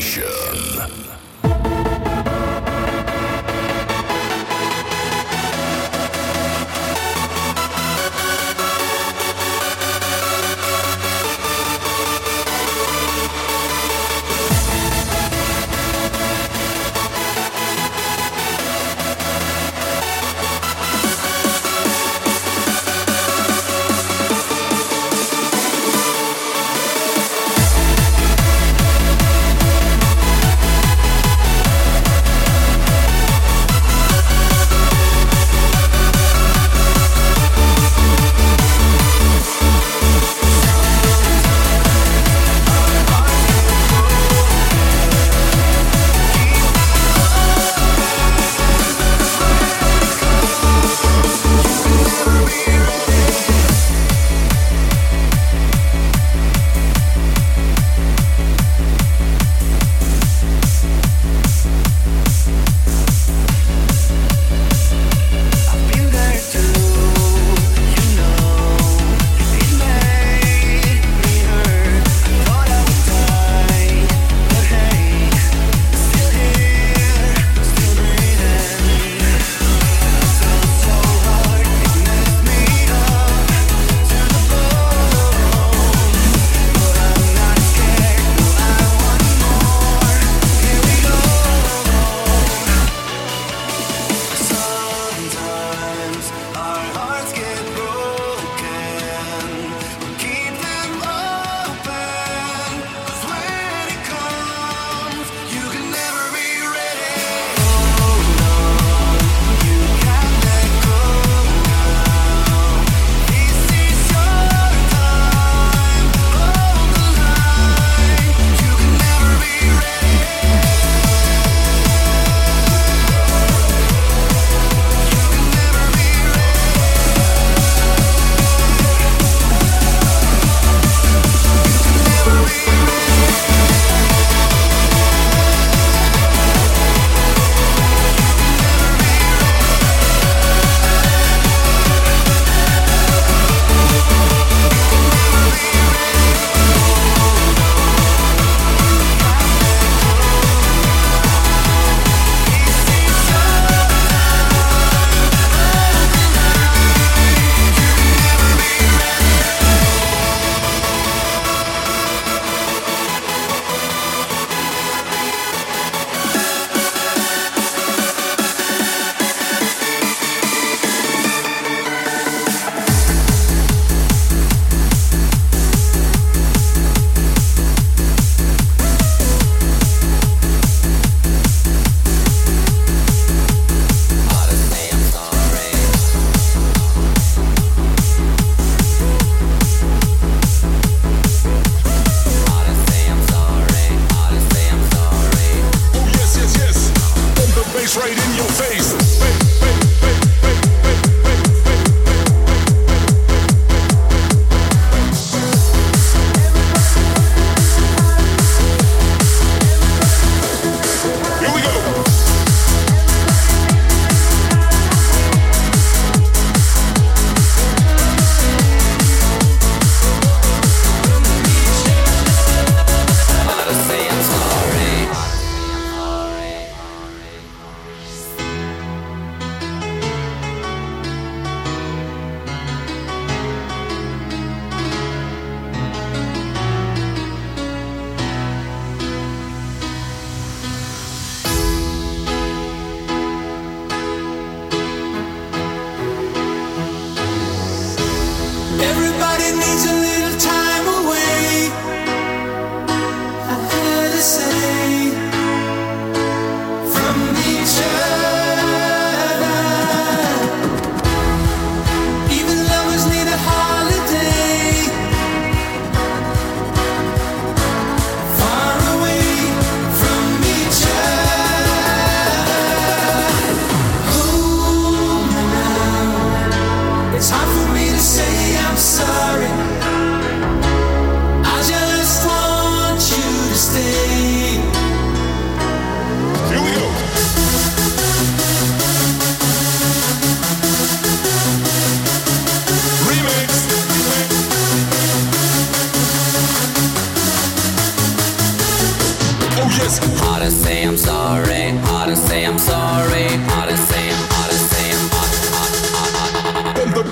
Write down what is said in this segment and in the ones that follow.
stay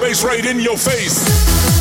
bass right in your face.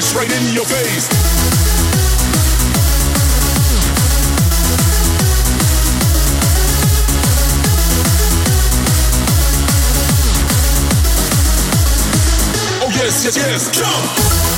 face, right in your face. Oh yes, yes, yes, jump!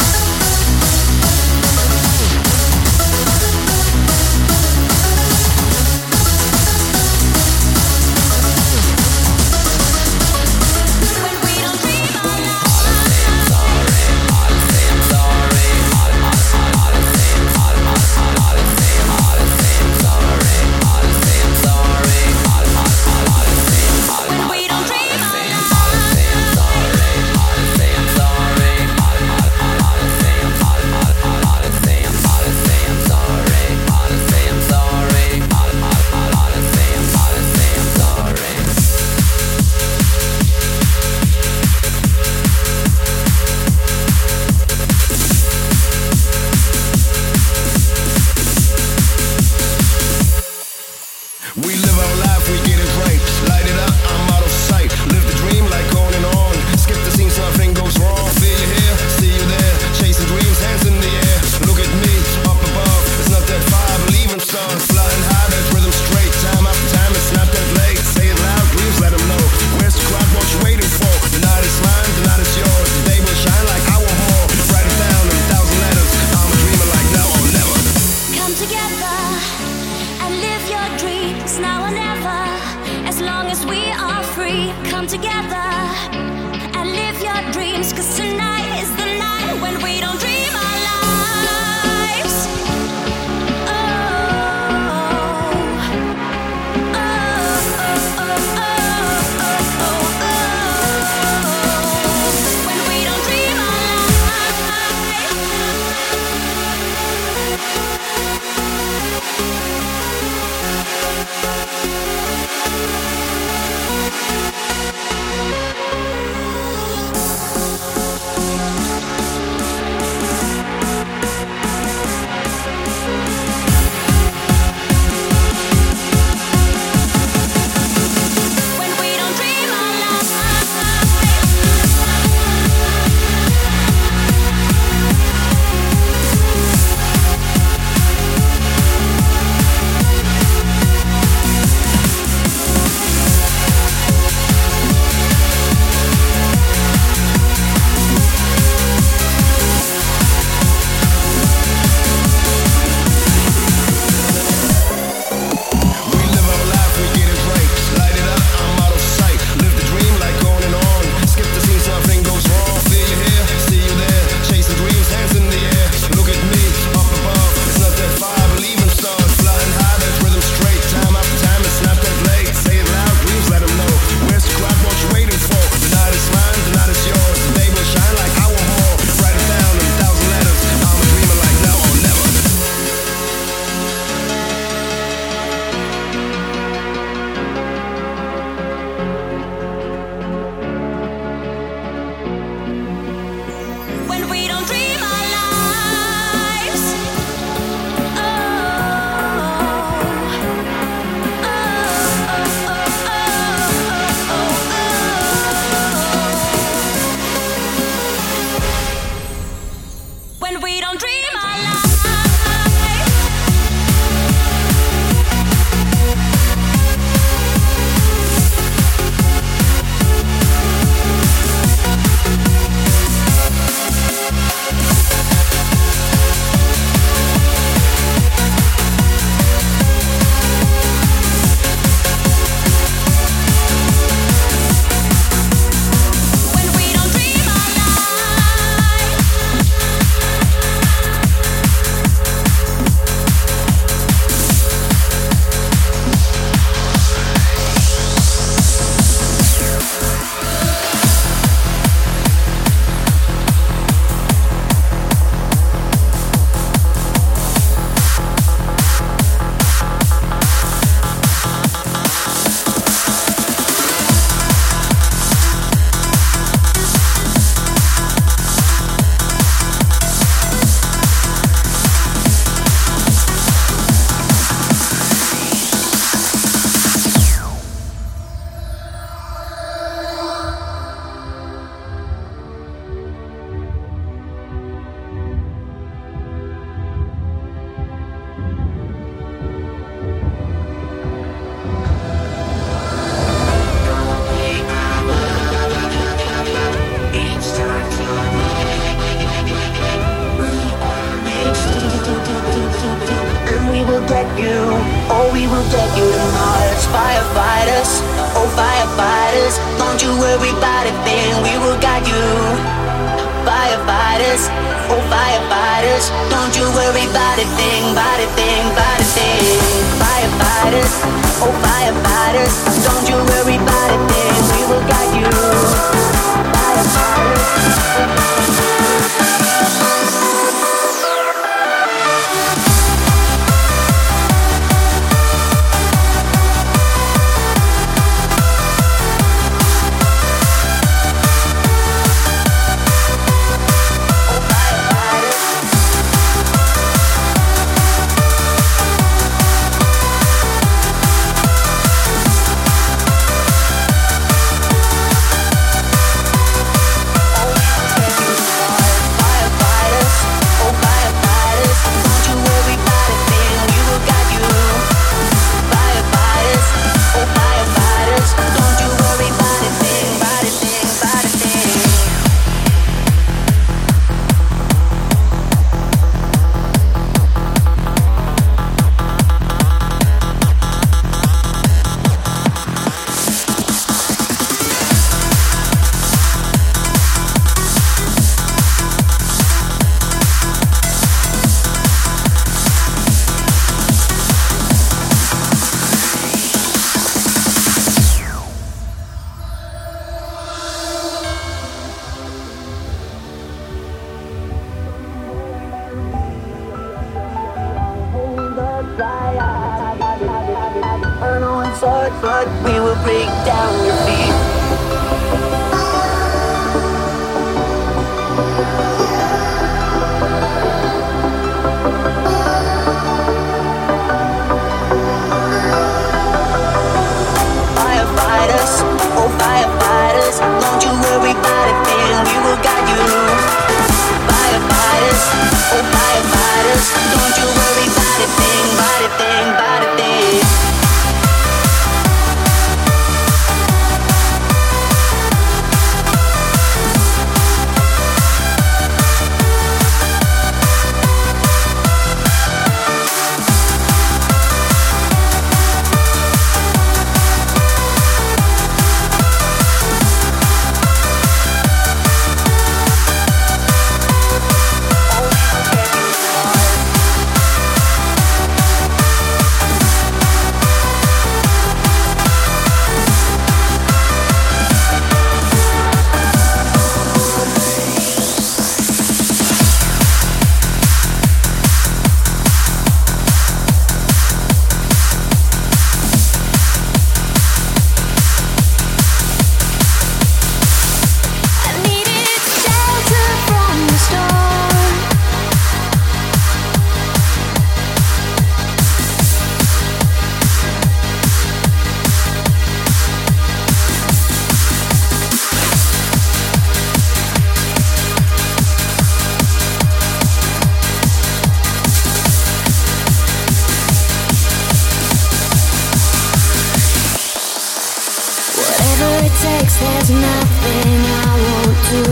There's nothing I won't do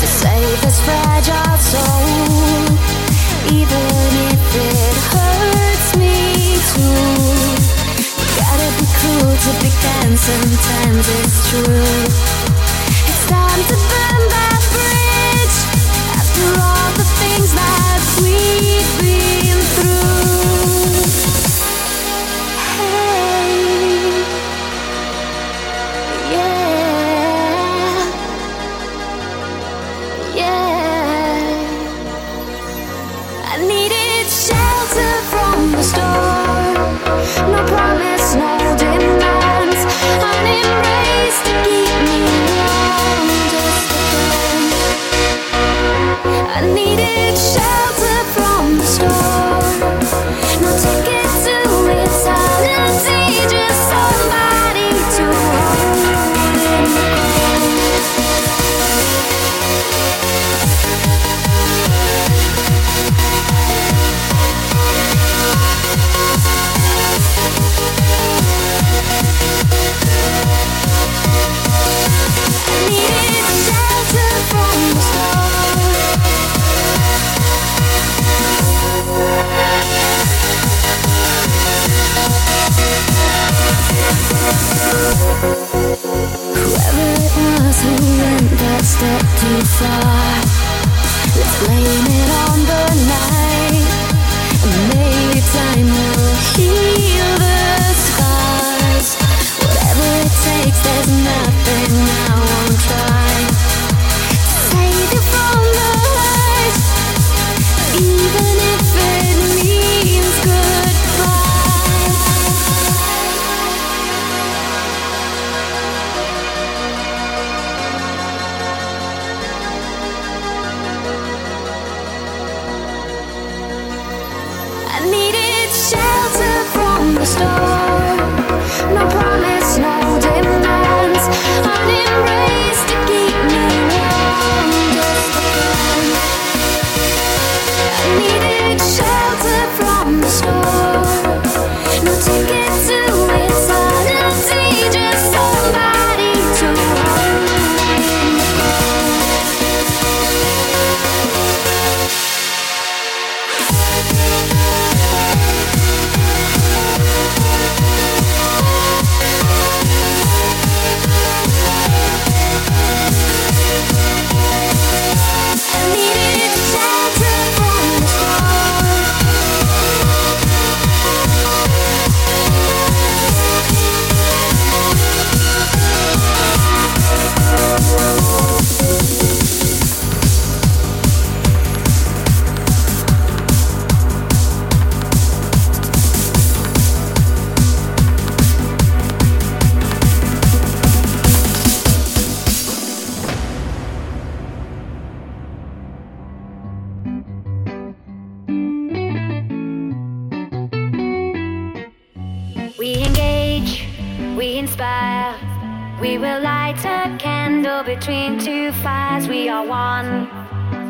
to save this fragile soul, even if it hurts me too. You gotta be to be kind, sometimes it's true. It's time to burn. it shall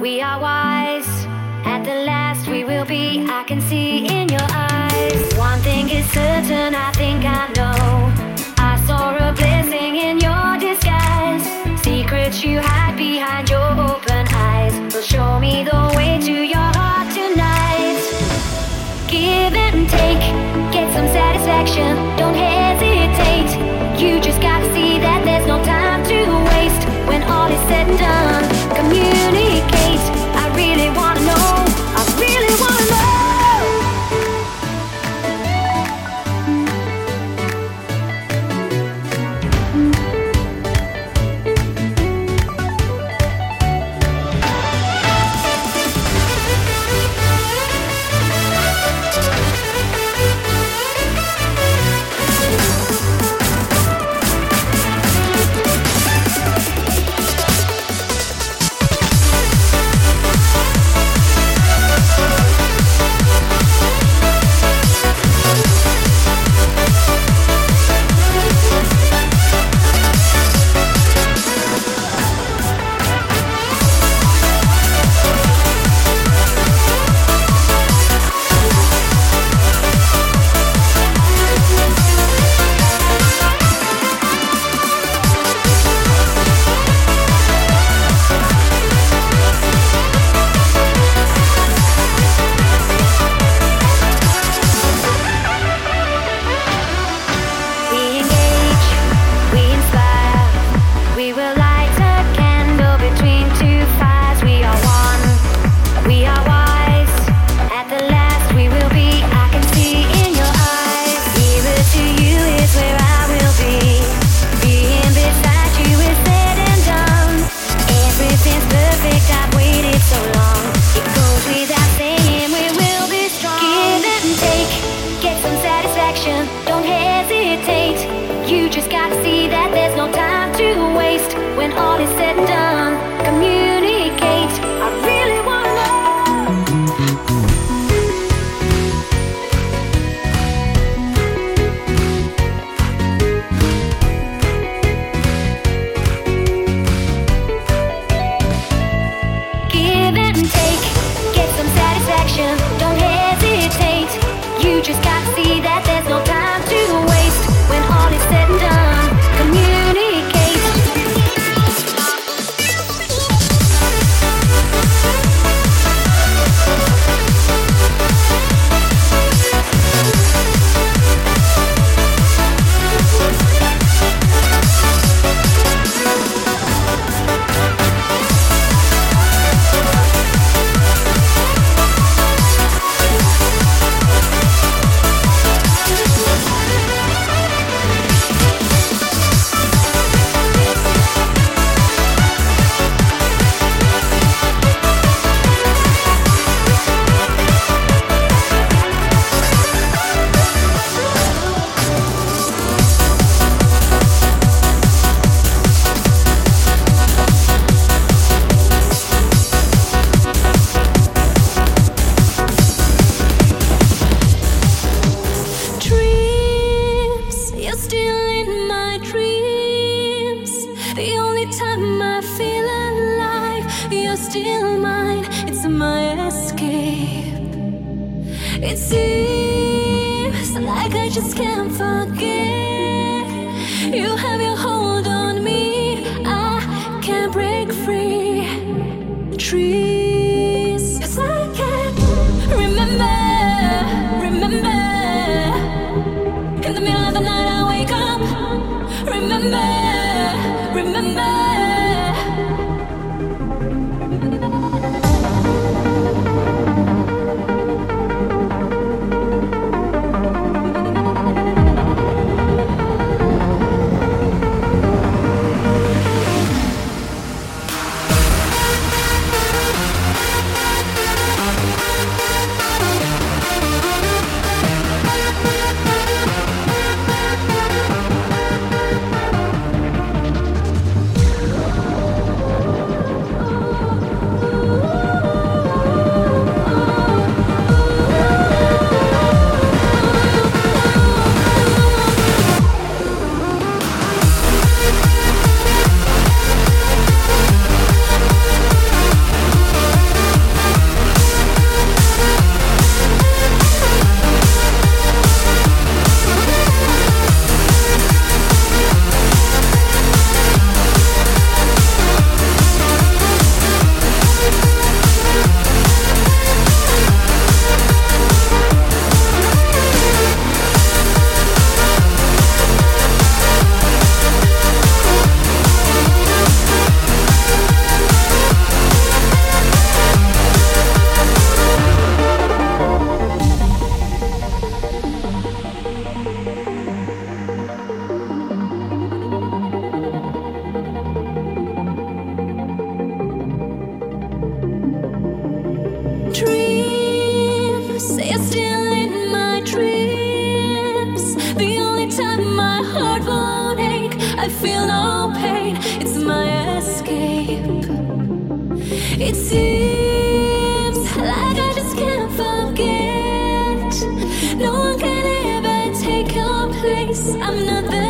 we are wise. At the last, we will be. I can see in your eyes. One thing is certain, I think I know. I saw a blessing in your disguise. Secrets you hide behind your all is said and done. Remember, remember. Place. I'm not the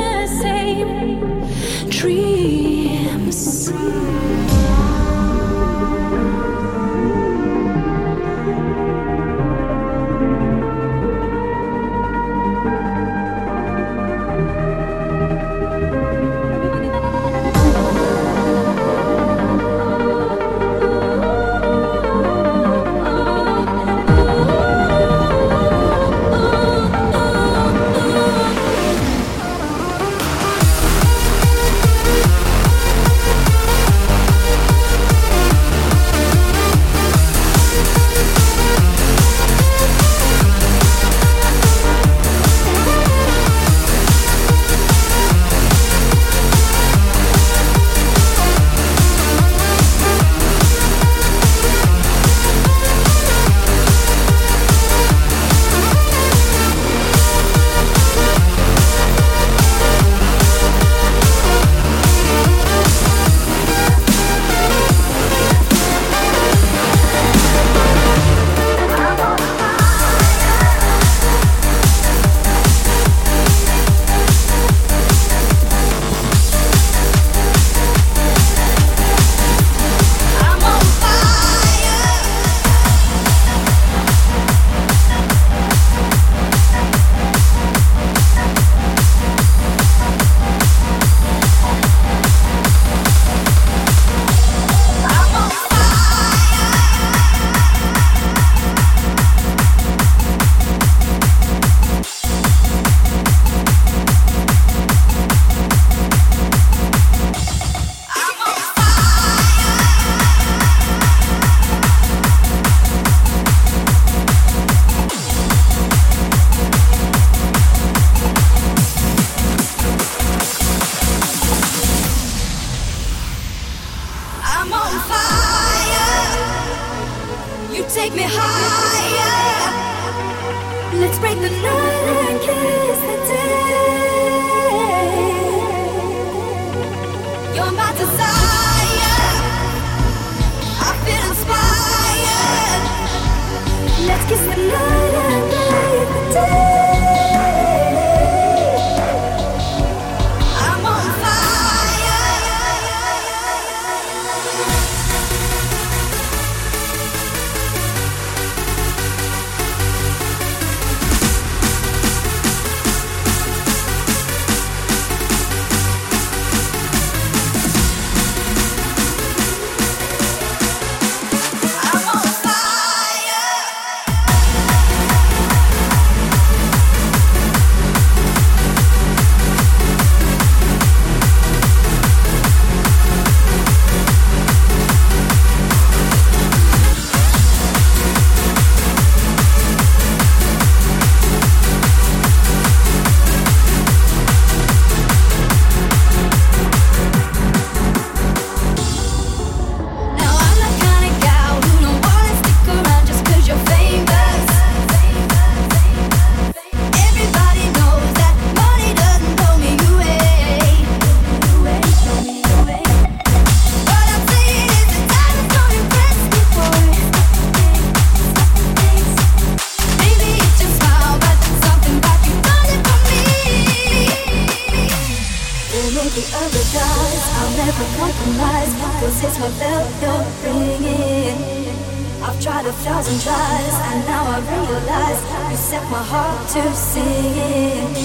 I've tried a thousand tries, and now I realize you set my heart to sing.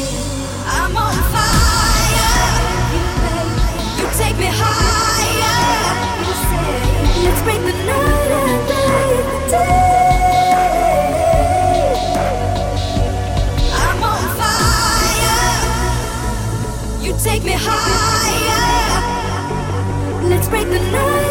I'm on fire. You take me higher. Let's break the night and break the day. I'm on fire. You take me higher. Let's break the night.